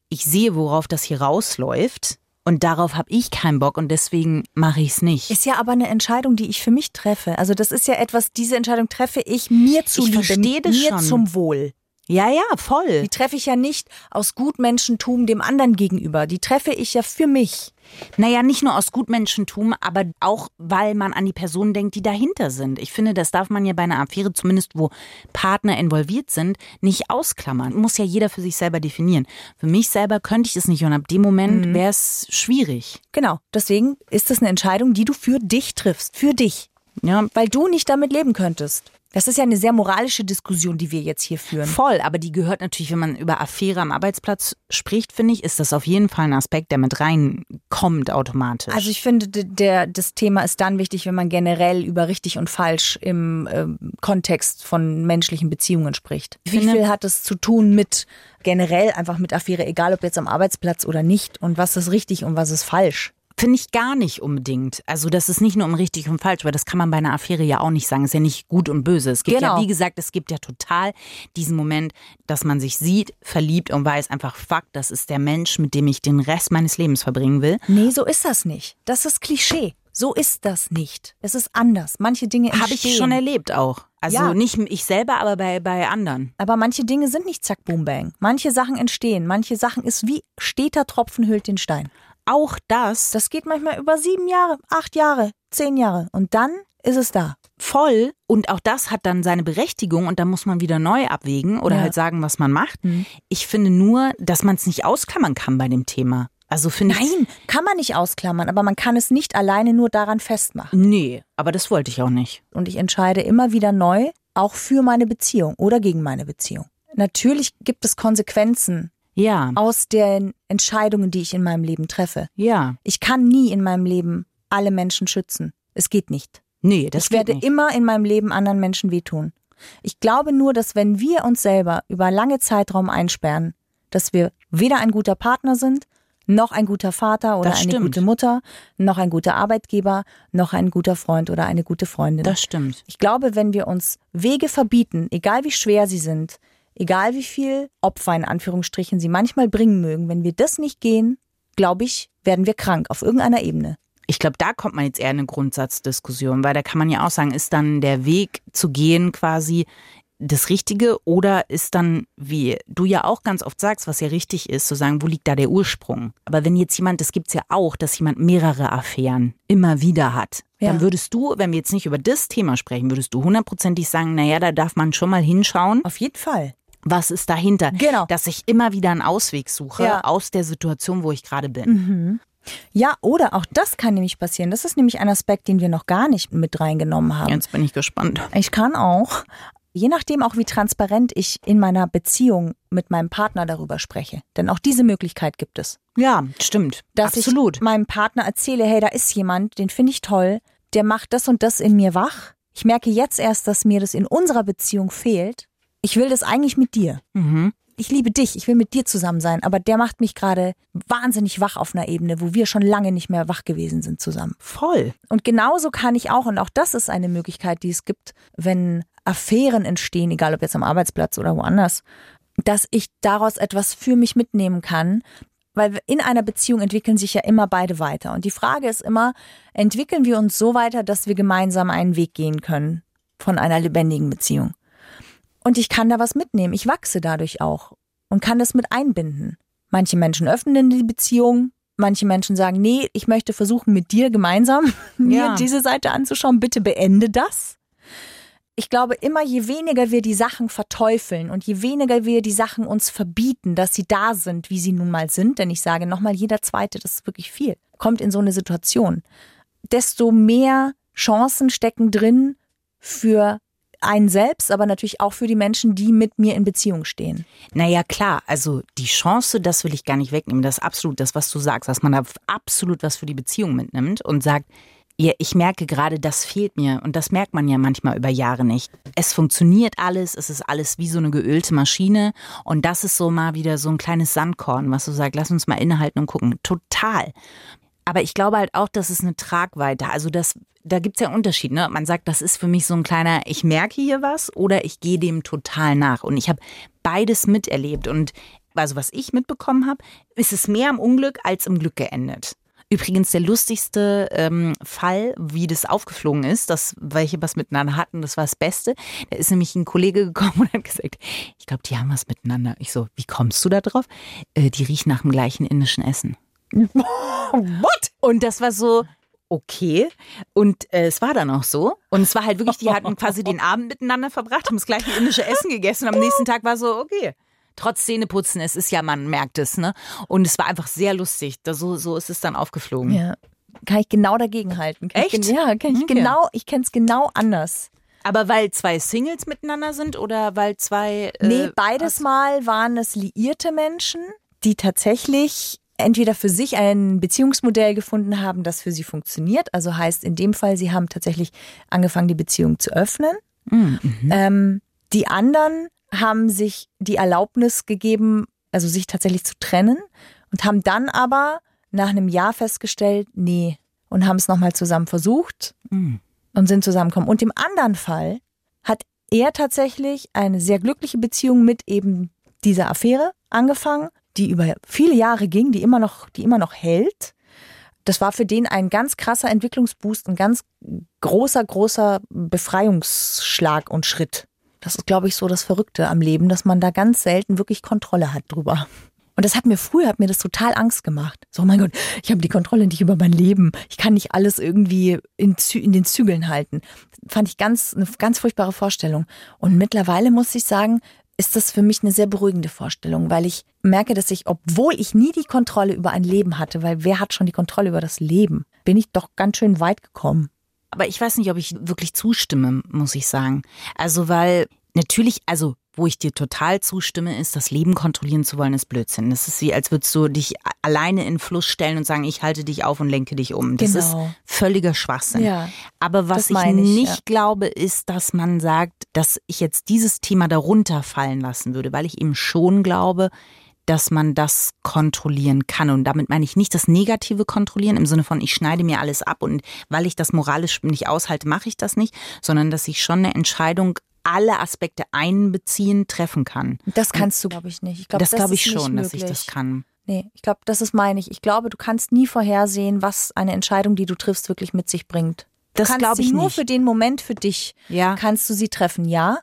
ich sehe, worauf das hier rausläuft und darauf habe ich keinen Bock und deswegen mache ich es nicht. Ist ja aber eine Entscheidung, die ich für mich treffe. Also das ist ja etwas, diese Entscheidung treffe ich mir zuliebe, verstehe das mir schon. zum Wohl. Ja, ja, voll. Die treffe ich ja nicht aus Gutmenschentum dem anderen gegenüber. Die treffe ich ja für mich. Naja, nicht nur aus Gutmenschentum, aber auch, weil man an die Personen denkt, die dahinter sind. Ich finde, das darf man ja bei einer Affäre, zumindest wo Partner involviert sind, nicht ausklammern. Muss ja jeder für sich selber definieren. Für mich selber könnte ich es nicht und ab dem Moment wäre es schwierig. Genau. Deswegen ist es eine Entscheidung, die du für dich triffst. Für dich. Ja, Weil du nicht damit leben könntest. Das ist ja eine sehr moralische Diskussion, die wir jetzt hier führen. voll. Aber die gehört natürlich, wenn man über Affäre am Arbeitsplatz spricht, finde ich, ist das auf jeden Fall ein Aspekt, der mit reinkommt automatisch. Also ich finde, der, das Thema ist dann wichtig, wenn man generell über richtig und falsch im ähm, Kontext von menschlichen Beziehungen spricht. Wie finde- viel hat es zu tun mit generell einfach mit Affäre, egal ob jetzt am Arbeitsplatz oder nicht und was ist richtig und was ist falsch? Finde ich gar nicht unbedingt. Also das ist nicht nur um richtig und falsch, weil das kann man bei einer Affäre ja auch nicht sagen. Ist ja nicht gut und böse. Es gibt Genau. ja, wie gesagt, es gibt ja total diesen Moment, dass man sich sieht, verliebt und weiß einfach, fuck, das ist der Mensch, mit dem ich den Rest meines Lebens verbringen will. Nee, so ist das nicht. Das ist Klischee. So ist das nicht. Es ist anders. Manche Dinge entstehen. Habe ich schon erlebt auch. Also Ja. nicht ich selber, aber bei, bei anderen. Aber manche Dinge sind nicht zack, boom, bang. Manche Sachen entstehen. Manche Sachen ist wie steter Tropfen hüllt den Stein. Auch das, Das geht manchmal über sieben Jahre, acht Jahre, zehn Jahre. Und dann ist es da. voll und auch das hat dann seine Berechtigung und da muss man wieder neu abwägen oder Ja. halt sagen, was man macht. Ich finde nur, dass man es nicht ausklammern kann bei dem Thema. Also finde ich. Nein, kann man nicht ausklammern, aber man kann es nicht alleine nur daran festmachen. Nee, aber das wollte ich auch nicht. Und ich entscheide immer wieder neu, auch für meine Beziehung oder gegen meine Beziehung. Natürlich gibt es Konsequenzen Ja, aus den Entscheidungen, die ich in meinem Leben treffe. ja. Ich kann nie in meinem Leben alle Menschen schützen. Es geht nicht. Nee, das ich werde geht nicht. immer in meinem Leben anderen Menschen wehtun. Ich glaube nur, dass wenn wir uns selber über lange Zeitraum einsperren, dass wir weder ein guter Partner sind, noch ein guter Vater oder Das eine stimmt. gute Mutter, noch ein guter Arbeitgeber, noch ein guter Freund oder eine gute Freundin. Das stimmt. Ich glaube, wenn wir uns Wege verbieten, egal wie schwer sie sind, egal wie viel Opfer in Anführungsstrichen sie manchmal bringen mögen, wenn wir das nicht gehen, glaube ich, werden wir krank auf irgendeiner Ebene. Ich glaube, da kommt man jetzt eher in eine Grundsatzdiskussion, weil da kann man ja auch sagen, ist dann der Weg zu gehen quasi das Richtige oder ist dann, wie du ja auch ganz oft sagst, was ja richtig ist, zu sagen, wo liegt da der Ursprung? Aber wenn jetzt jemand, das gibt's ja auch, dass jemand mehrere Affären immer wieder hat, Ja. dann würdest du, wenn wir jetzt nicht über das Thema sprechen, würdest du hundertprozentig sagen, naja, da darf man schon mal hinschauen, Auf jeden Fall. Was ist dahinter? Genau. Dass ich immer wieder einen Ausweg suche Ja. aus der Situation, wo ich gerade bin. Ja, oder auch das kann nämlich passieren. Das ist nämlich ein Aspekt, den wir noch gar nicht mit reingenommen haben. Jetzt bin ich gespannt. Ich kann auch, je nachdem auch wie transparent ich in meiner Beziehung mit meinem Partner darüber spreche. Denn auch diese Möglichkeit gibt es. Ja, stimmt. Dass Absolut. ich meinem Partner erzähle, hey, da ist jemand, den finde ich toll, der macht das und das in mir wach. Ich merke jetzt erst, dass mir das in unserer Beziehung fehlt. Ich will das eigentlich mit dir. Mhm. Ich liebe dich, ich will mit dir zusammen sein, aber der macht mich gerade wahnsinnig wach auf einer Ebene, wo wir schon lange nicht mehr wach gewesen sind zusammen. Voll. Und genauso kann ich auch, und auch das ist eine Möglichkeit, die es gibt, wenn Affären entstehen, egal ob jetzt am Arbeitsplatz oder woanders, dass ich daraus etwas für mich mitnehmen kann. Weil in einer Beziehung entwickeln sich ja immer beide weiter. Und die Frage ist immer, entwickeln wir uns so weiter, dass wir gemeinsam einen Weg gehen können von einer lebendigen Beziehung? Und ich kann da was mitnehmen. Ich wachse dadurch auch und kann das mit einbinden. Manche Menschen öffnen die Beziehung, manche Menschen sagen, nee, ich möchte versuchen, mit dir gemeinsam mir Ja. diese Seite anzuschauen. Bitte beende das. Ich glaube, immer je weniger wir die Sachen verteufeln und je weniger wir die Sachen uns verbieten, dass sie da sind, wie sie nun mal sind, denn ich sage nochmal, jeder Zweite, das ist wirklich viel, kommt in so eine Situation, desto mehr Chancen stecken drin für einen selbst, aber natürlich auch für die Menschen, die mit mir in Beziehung stehen. Naja, klar, also die Chance, das will ich gar nicht wegnehmen. Das ist absolut das, was du sagst, dass man da absolut was für die Beziehung mitnimmt und sagt, ja, ich merke gerade, das fehlt mir. Und das merkt man ja manchmal über Jahre nicht. Es funktioniert alles, es ist alles wie so eine geölte Maschine. Und das ist so mal wieder so ein kleines Sandkorn, was du sagst, lass uns mal innehalten und gucken. Total. Aber ich glaube halt auch, das ist eine Tragweite. Also das, da gibt's ja einen Unterschied. Ne? Man sagt, das ist für mich so ein kleiner, ich merke hier was oder ich gehe dem total nach. Und ich habe beides miterlebt. Und also was ich mitbekommen habe, ist es mehr im Unglück als im Glück geendet. Übrigens der lustigste ähm, Fall, wie das aufgeflogen ist, dass welche was miteinander hatten, das war das Beste. Da ist nämlich ein Kollege gekommen und hat gesagt, ich glaube, die haben was miteinander. Ich so, wie kommst du da drauf? Äh, die riechen nach dem gleichen indischen Essen. What? Und das war so, okay. Und äh, es war dann auch so. Und es war halt wirklich, die hatten quasi den Abend miteinander verbracht, haben das gleiche indische Essen gegessen und am nächsten Tag war so, okay. Trotz Zähneputzen, es ist ja, man merkt es, ne? Und es war einfach sehr lustig. Da, so, so ist es dann aufgeflogen. Ja. Kann ich genau dagegen halten. Kann Ich, Echt? gen- ja, kann ich Okay. genau, ich kenne es genau anders. Aber weil zwei Singles miteinander sind oder weil zwei. Äh, Nee, beides Mal waren es liierte Menschen, die tatsächlich entweder für sich ein Beziehungsmodell gefunden haben, das für sie funktioniert. Also heißt in dem Fall, sie haben tatsächlich angefangen, die Beziehung zu öffnen. Ähm, die anderen haben sich die Erlaubnis gegeben, also sich tatsächlich zu trennen und haben dann aber nach einem Jahr festgestellt, nee, und haben es nochmal zusammen versucht Mhm. und sind zusammengekommen. Und im anderen Fall hat er tatsächlich eine sehr glückliche Beziehung mit eben dieser Affäre angefangen, die über viele Jahre ging, die immer noch, die immer noch hält. Das war für den ein ganz krasser Entwicklungsboost, ein ganz großer, großer Befreiungsschlag und Schritt. Das ist, glaube ich, so das Verrückte am Leben, dass man da ganz selten wirklich Kontrolle hat drüber. Und das hat mir früher hat mir das total Angst gemacht. So, oh mein Gott, ich habe die Kontrolle nicht über mein Leben. Ich kann nicht alles irgendwie in, in den Zügeln halten. Fand ich ganz eine ganz furchtbare Vorstellung. Und mittlerweile muss ich sagen, ist das für mich eine sehr beruhigende Vorstellung, weil ich merke, dass ich, obwohl ich nie die Kontrolle über ein Leben hatte, weil wer hat schon die Kontrolle über das Leben, bin ich doch ganz schön weit gekommen. Aber ich weiß nicht, ob ich wirklich zustimme, muss ich sagen. Also, weil natürlich, also wo ich dir total zustimme, ist, das Leben kontrollieren zu wollen, ist Blödsinn. Das ist wie, als würdest du dich alleine in den Fluss stellen und sagen, ich halte dich auf und lenke dich um. Das Genau. ist völliger Schwachsinn. Ja. Aber was ich ich, nicht ja. glaube, ist, dass man sagt, dass ich jetzt dieses Thema darunter fallen lassen würde, weil ich eben schon glaube, dass man das kontrollieren kann. Und damit meine ich nicht das negative Kontrollieren im Sinne von, ich schneide mir alles ab und weil ich das moralisch nicht aushalte, mache ich das nicht, sondern dass ich schon eine Entscheidung alle Aspekte einbeziehen treffen kann. Das kannst du, glaube ich, nicht. Ich glaub, das glaube ich schon, dass ich das kann. Nee, ich glaube, das ist meine ich. Ich glaube, du kannst nie vorhersehen, was eine Entscheidung, die du triffst, wirklich mit sich bringt. Du Das glaube sie ich nur nicht. für den Moment für dich Ja. kannst du sie treffen, ja,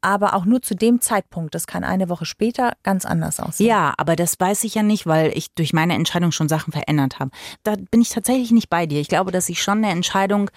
aber auch nur zu dem Zeitpunkt. Das kann eine Woche später ganz anders aussehen. Ja, aber das weiß ich ja nicht, weil ich durch meine Entscheidung schon Sachen verändert habe. Da bin ich tatsächlich nicht bei dir. Ich glaube, dass ich schon eine Entscheidung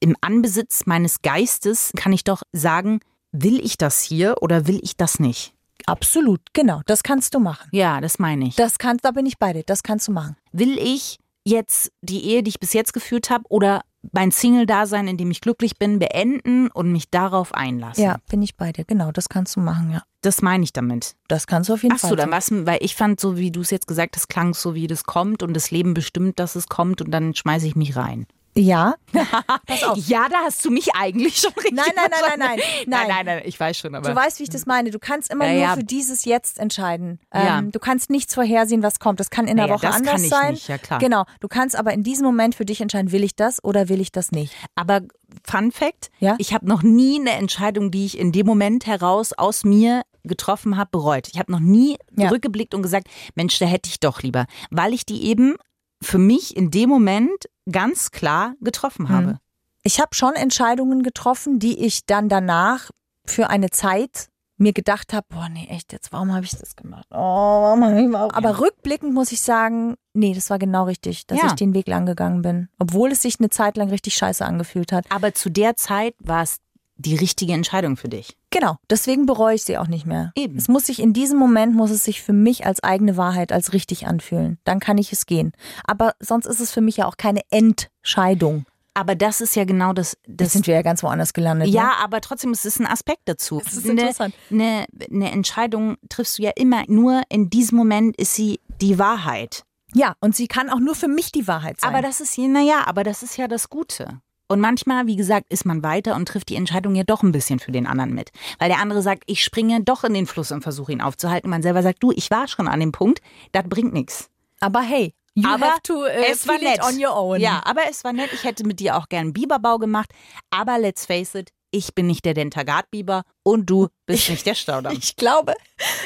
im Anbesitz meines Geistes kann ich doch sagen, will ich das hier oder will ich das nicht? Absolut, genau. Das kannst du machen. Ja, das meine ich. Das kannst, da bin ich bei dir. Das kannst du machen. Will ich jetzt die Ehe, die ich bis jetzt geführt habe, oder mein Single-Dasein, in dem ich glücklich bin, beenden und mich darauf einlassen? Ja, bin ich bei dir. Genau, das kannst du machen, ja. Das meine ich damit. Das kannst du auf jeden Ach Fall. so, dann was, weil ich fand, so wie du es jetzt gesagt hast, klang so, wie das kommt und das Leben bestimmt, dass es kommt und dann schmeiße ich mich rein. Ja. Pass auf. Ja, da hast du mich eigentlich schon richtig. Nein, nein, nein, nein, nein, nein, nein. nein, nein, ich weiß schon, aber. Du weißt, wie ich das meine. Du kannst immer Ja, nur ja. für dieses Jetzt entscheiden. Ja. Ähm, du kannst nichts vorhersehen, was kommt. Das kann in der Naja, Woche das anders kann ich sein. nicht, ja, klar. Genau. Du kannst aber in diesem Moment für dich entscheiden, will ich das oder will ich das nicht. aber Fun Fact: Ja? Ich habe noch nie eine Entscheidung, die ich in dem Moment heraus aus mir getroffen habe, bereut. Ich habe noch nie Ja. zurückgeblickt und gesagt, Mensch, da hätte ich doch lieber, weil ich die eben für mich in dem Moment ganz klar getroffen habe. Hm. Ich habe schon Entscheidungen getroffen, die ich dann danach für eine Zeit mir gedacht habe, boah, nee, echt, jetzt, warum habe ich das gemacht? Oh, warum hab ich überhaupt? Aber rückblickend muss ich sagen, nee, das war genau richtig, dass Ja. ich den Weg lang gegangen bin. Obwohl es sich eine Zeit lang richtig scheiße angefühlt hat. Aber zu der Zeit war es die richtige Entscheidung für dich. Genau, deswegen bereue ich sie auch nicht mehr. Eben. Es muss sich in diesem Moment muss es sich für mich als eigene Wahrheit als richtig anfühlen. Dann kann ich es gehen. Aber sonst ist es für mich ja auch keine Entscheidung. Aber das ist ja genau das. Jetzt das sind wir ja ganz woanders gelandet. ja, Ne? aber trotzdem ist es ein Aspekt dazu. Das ist eine, interessant. Eine, eine Entscheidung triffst du ja immer. Nur in diesem Moment ist sie die Wahrheit. Ja, und sie kann auch nur für mich die Wahrheit sein. Aber das ist, naja, aber das ist ja das Gute. Und manchmal, wie gesagt, ist man weiter und trifft die Entscheidung ja doch ein bisschen für den anderen mit. Weil der andere sagt, ich springe doch in den Fluss und versuche ihn aufzuhalten. Man selber sagt, du, ich war schon an dem Punkt, das bringt nichts. aber hey, you aber have to uh, es war nett. on your own. Ja, aber es war nett. Ich hätte mit dir auch gern Biberbau gemacht. Aber let's face it, ich bin nicht der Dentagat-Biber und du bist nicht der Staudamm. Ich glaube,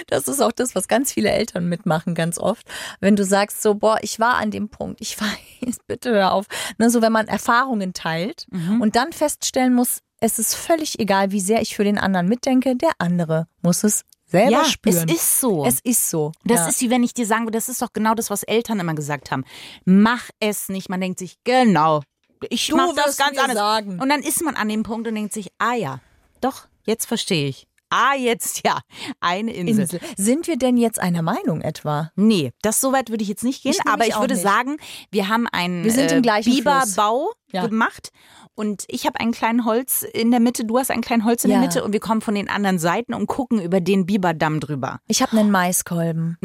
das ist auch das, was ganz viele Eltern mitmachen, ganz oft. Wenn du sagst so, boah, ich war an dem Punkt, ich weiß, bitte hör auf. Ne, so wenn man Erfahrungen teilt Mhm. und dann feststellen muss, es ist völlig egal, wie sehr ich für den anderen mitdenke, der andere muss es selber ja, spüren. es ist so. Es ist so. Das ja. ist wie wenn ich dir sagen würde, das ist doch genau das, was Eltern immer gesagt haben. Mach es nicht. Man denkt sich, genau, ich Du mach das ganz anders. sagen. Und dann ist man an dem Punkt und denkt sich, ah ja, doch, jetzt verstehe ich. Ah, jetzt ja, eine Insel. Insel. Sind wir denn jetzt einer Meinung etwa? Nee, das so weit würde ich jetzt nicht gehen, Ich aber ich würde nicht. sagen, wir haben einen Wir sind im äh, gleichen Biberbau Ja. gemacht und ich habe einen kleinen Holz in der Mitte, du hast einen kleinen Holz in Ja. der Mitte und wir kommen von den anderen Seiten und gucken über den Biberdamm drüber. Ich habe einen Maiskolben.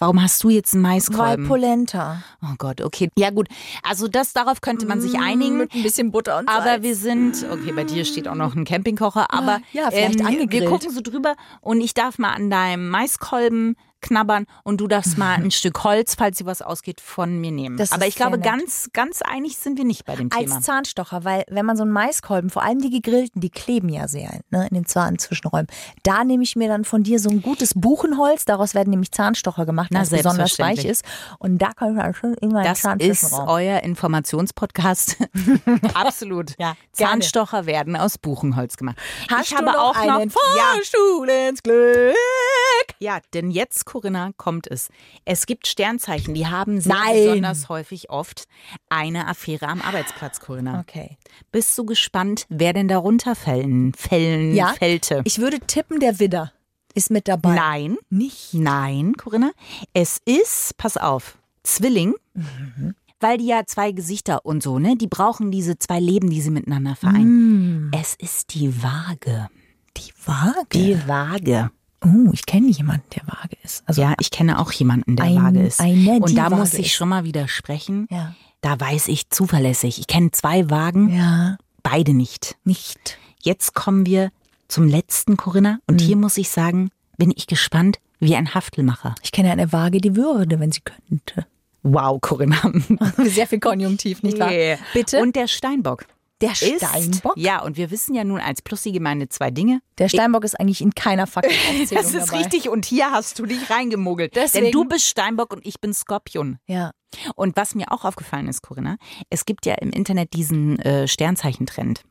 Warum hast du jetzt einen Weil Maiskolben? Polenta. Oh Gott, okay. Ja gut, also das darauf könnte man sich einigen. Mit ein bisschen Butter und Aber Salz. wir sind, okay, bei dir steht auch noch ein Campingkocher, aber Ah, ja, vielleicht ähm, wir angegrillt. gucken so drüber und ich darf mal an deinem Maiskolben knabbern und du darfst mal ein Stück Holz, falls dir was ausgeht, von mir nehmen. Das aber ich glaube, nett. ganz, ganz einig sind wir nicht bei dem Thema. Als Zahnstocher, weil wenn man so einen Maiskolben, vor allem die gegrillten, die kleben ja sehr ne, in den Zahnzwischenräumen. Da nehme ich mir dann von dir so ein gutes Buchenholz, daraus werden nämlich Zahnstocher gemacht, es besonders weich ist. Und da kann ich dann schön in meinen Das ist euer Informationspodcast. Absolut. Ja. Zahnstocher werden aus Buchenholz gemacht. Hast ich du habe noch auch einen noch ja, Fahrstuhl ins Glück? Ja, denn jetzt, Corinna, kommt es. Es gibt Sternzeichen, die haben sehr Nein. besonders häufig oft eine Affäre am Arbeitsplatz, Corinna. Okay. Bist du gespannt, wer denn darunter fällen, fällen, Ja. fällte? Ich würde tippen, der Widder ist mit dabei. Nein, Nicht. nein, Corinna. Es ist, pass auf, Zwilling. Mhm. Weil die ja zwei Gesichter und so, ne? Die brauchen diese zwei Leben, die sie miteinander vereinen. Mm. Es ist die Waage. Die Waage. Die Waage. Oh, ich kenne jemanden, der vage ist. Also ja, ich kenne auch jemanden, der Ein- vage ist. eine, Und da muss ich ist. schon mal widersprechen. Ja. Da weiß ich zuverlässig. Ich kenne zwei Wagen, Ja, beide nicht. nicht. Jetzt kommen wir zum letzten, Corinna. Und hier muss ich sagen, bin ich gespannt wie ein Haftelmacher. Ich kenne eine Waage, die würde, wenn sie könnte. Wow, Corinna. Sehr viel Konjunktiv, nicht wahr? Yeah. Bitte? Und der Steinbock. Der Ist, Steinbock? Ja, und wir wissen ja nun als Plussi-Gemeinde zwei Dinge. Der Steinbock ist eigentlich in keiner Faktenaufzählung Das ist dabei. richtig und hier hast du dich reingemuggelt. Denn Deswegen- du bist Steinbock und ich bin Skorpion. Ja. Und was mir auch aufgefallen ist, Corinna, es gibt ja im Internet diesen äh, Sternzeichentrend.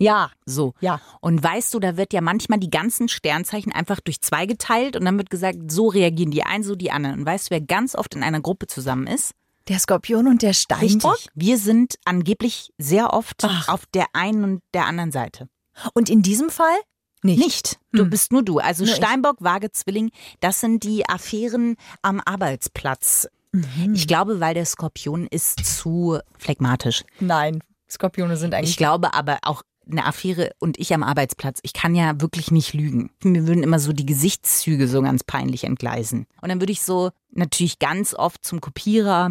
Ja. So. Ja. Und weißt du, da wird ja manchmal die ganzen Sternzeichen einfach durch zwei geteilt und dann wird gesagt, so reagieren die einen, so die anderen. Und weißt du, wer ganz oft in einer Gruppe zusammen ist? Der Skorpion und der Steinbock. Wir sind angeblich sehr oft Ach. auf der einen und der anderen Seite. Und in diesem Fall nicht. Nicht. Du Hm. bist nur du. Also Nur ich. Steinbock, Waage, Zwilling, das sind die Affären am Arbeitsplatz. Mhm. Ich glaube, weil der Skorpion ist zu phlegmatisch. Nein. Skorpione sind eigentlich. Ich glaube aber auch eine Affäre und ich am Arbeitsplatz, ich kann ja wirklich nicht lügen. Mir würden immer so die Gesichtszüge so ganz peinlich entgleisen. Und dann würde ich so natürlich ganz oft zum Kopierer,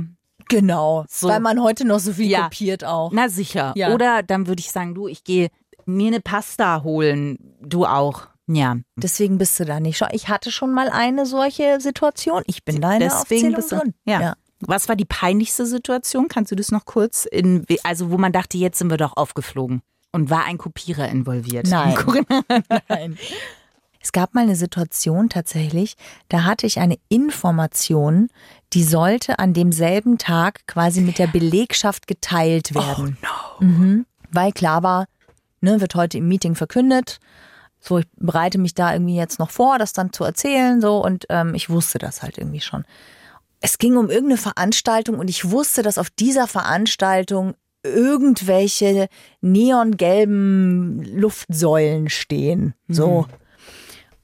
genau. So. Weil man heute noch so viel Ja. kopiert auch. na sicher. Ja. Oder dann würde ich sagen, du, ich gehe mir eine Pasta holen, du auch. Ja, Deswegen bist du da nicht. Ich hatte schon mal eine solche Situation. Ich bin da in der deswegen Aufzählung bist du drin. Ja. Was war die peinlichste Situation? Kannst du das noch kurz in, also wo man dachte, jetzt sind wir doch aufgeflogen? Und war ein Kopierer involviert? Nein. Nein. Es gab mal eine Situation tatsächlich, da hatte ich eine Information, die sollte an demselben Tag quasi mit der Belegschaft geteilt werden. Oh Mhm. Weil klar war, ne, wird heute im Meeting verkündet. So, ich bereite mich da irgendwie jetzt noch vor, das dann zu erzählen, so, und ähm, ich wusste das halt irgendwie schon. Es ging um irgendeine Veranstaltung und ich wusste, dass auf dieser Veranstaltung irgendwelche neongelben Luftsäulen stehen. So.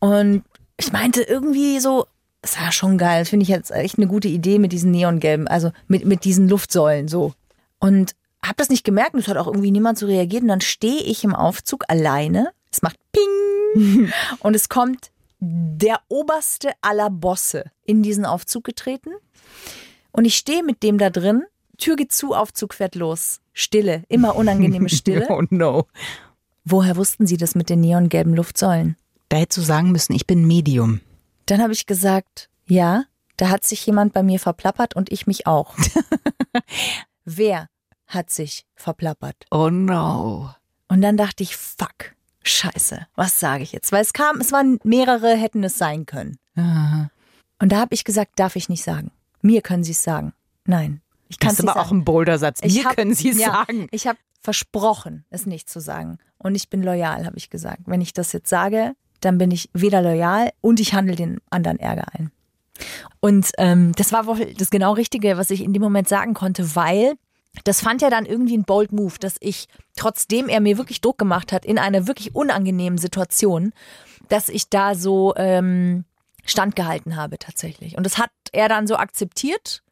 Und ich meinte irgendwie so, das war schon geil. Das finde ich jetzt echt eine gute Idee mit diesen neongelben, also mit, mit diesen Luftsäulen so. Und habe das nicht gemerkt und es hat auch irgendwie niemand so reagiert. Und dann stehe ich im Aufzug alleine. Es macht Ping. und es kommt der oberste aller Bosse in diesen Aufzug getreten. Und ich stehe mit dem da drin. Tür geht zu, Aufzug fährt los. Stille, immer unangenehme Stille. Oh no. Woher wussten Sie das mit den neongelben Luftsäulen? Da hättest du sagen müssen, ich bin Medium. Dann habe ich gesagt, ja, da hat sich jemand bei mir verplappert und ich mich auch. Wer hat sich verplappert? Oh no. Und dann dachte ich, fuck, scheiße, was sage ich jetzt? Weil es kam, es waren mehrere, hätten es sein können. Und da habe ich gesagt, darf ich nicht sagen. Mir können Sie es sagen. Nein, ich kann Das es aber auch sagen. ein Bouldersatz. Ich Mir hab- können Sie es ja, sagen. Ich habe versprochen, es nicht zu sagen. Und ich bin loyal, habe ich gesagt. Wenn ich das jetzt sage, dann bin ich weder loyal und ich handle den anderen Ärger ein. Und ähm, das war wohl das genau Richtige, was ich in dem Moment sagen konnte, weil das fand ja dann irgendwie ein bold Move, dass ich, trotzdem er mir wirklich Druck gemacht hat, in einer wirklich unangenehmen Situation, dass ich da so ähm, standgehalten habe tatsächlich. Und das hat er dann so akzeptiert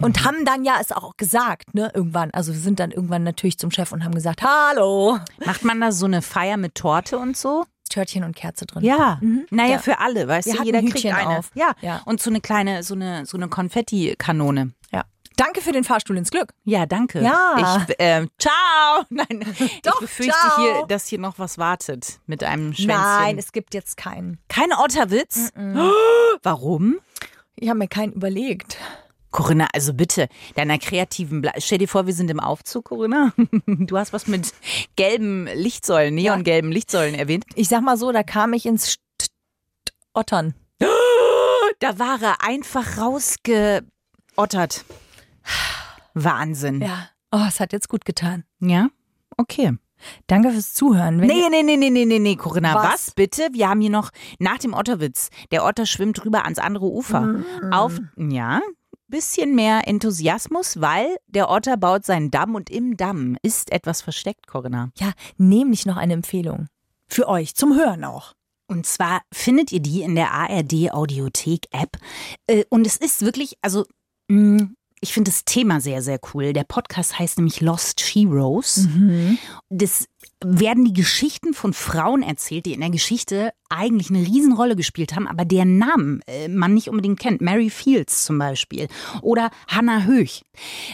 und haben dann ja es auch gesagt, ne, irgendwann. Also wir sind dann irgendwann natürlich zum Chef und haben gesagt, hallo. Macht man da so eine Feier mit Torte und so? Törtchen und Kerze drin. Ja. Naja, Ja. für alle, weißt Wir du, jeder kriegt Hütchen eine. auf. Ja. Ja. Und so eine kleine, so eine, so eine Konfetti-Kanone. ja. Danke für den Fahrstuhl ins Glück. Ja, danke. Ja. Ich, äh, ciao. Nein, Doch, ich befürchte ciao. hier, dass hier noch was wartet mit einem Schwänzchen. Nein, es gibt jetzt keinen. Kein Otterwitz? Warum? Ich habe mir keinen überlegt. Corinna, also bitte, deiner kreativen Ble Stell dir vor, wir sind im Aufzug, Corinna. Du hast was mit gelben Lichtsäulen, neongelben Lichtsäulen erwähnt. Ich sag mal so, da kam ich ins St Ottern. Da war er einfach rausgeottert. Wahnsinn. Ja. Oh, es hat jetzt gut getan. Ja? Okay. Danke fürs Zuhören. Wenn Nee, nee, nee, nee, nee, nee, nee, Corinna. Was? Was? bitte? Wir haben hier noch nach dem Otterwitz. Der Otter schwimmt rüber ans andere Ufer. Auf, ja, bisschen mehr Enthusiasmus, weil der Otter baut seinen Damm und im Damm ist etwas versteckt, Corinna. Ja, nämlich noch eine Empfehlung. Für euch, zum Hören auch. Und zwar findet ihr die in der ARD Audiothek App. Äh, Und es ist wirklich, also, mh, ich finde das Thema sehr, sehr cool. Der Podcast heißt nämlich Lost Heroes. Das werden die Geschichten von Frauen erzählt, die in der Geschichte eigentlich eine Riesenrolle gespielt haben, aber deren Namen äh, man nicht unbedingt kennt. Mary Fields zum Beispiel oder Hannah Höch.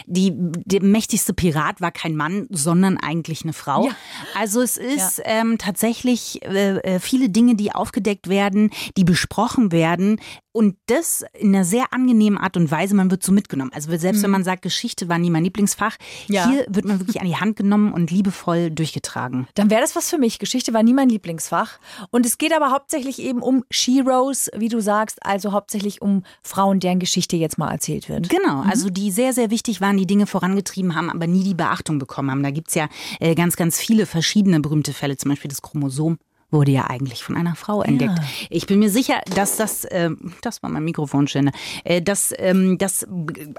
Die, der mächtigste Pirat war kein Mann, sondern eigentlich eine Frau. Ja. Also es ist ähm, tatsächlich äh, äh, viele Dinge, die aufgedeckt werden, die besprochen werden. Und das in einer sehr angenehmen Art und Weise. Man wird so mitgenommen. Also selbst wenn man sagt, Geschichte war nie mein Lieblingsfach, Ja. hier wird man wirklich an die Hand genommen und liebevoll durchgetragen. Dann wäre das was für mich. Geschichte war nie mein Lieblingsfach. Und es geht aber hauptsächlich eben um Sheroes, wie du sagst, also hauptsächlich um Frauen, deren Geschichte jetzt mal erzählt wird. Genau, also die sehr, sehr wichtig waren, die Dinge vorangetrieben haben, aber nie die Beachtung bekommen haben. Da gibt's ja äh, ganz, ganz viele verschiedene berühmte Fälle, zum Beispiel das Chromosom. Wurde ja eigentlich von einer Frau entdeckt. Ich bin mir sicher, dass das, ähm, das war mein Mikrofonständer, äh, dass ähm, das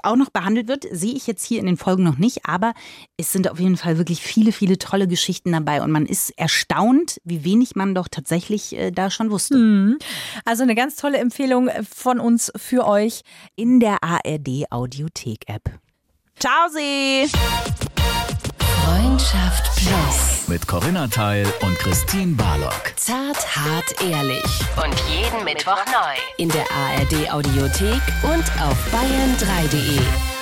auch noch behandelt wird, sehe ich jetzt hier in den Folgen noch nicht, aber es sind auf jeden Fall wirklich viele, viele tolle Geschichten dabei und man ist erstaunt, wie wenig man doch tatsächlich äh, da schon wusste. Also eine ganz tolle Empfehlung von uns für euch. In der ARD Audiothek App. Ciao, Sie! Freundschaft Plus. Mit Corinna Teil und Christine Barlock. Zart, hart, ehrlich. Und jeden Mittwoch neu. In der ARD Audiothek und auf bayern3.de.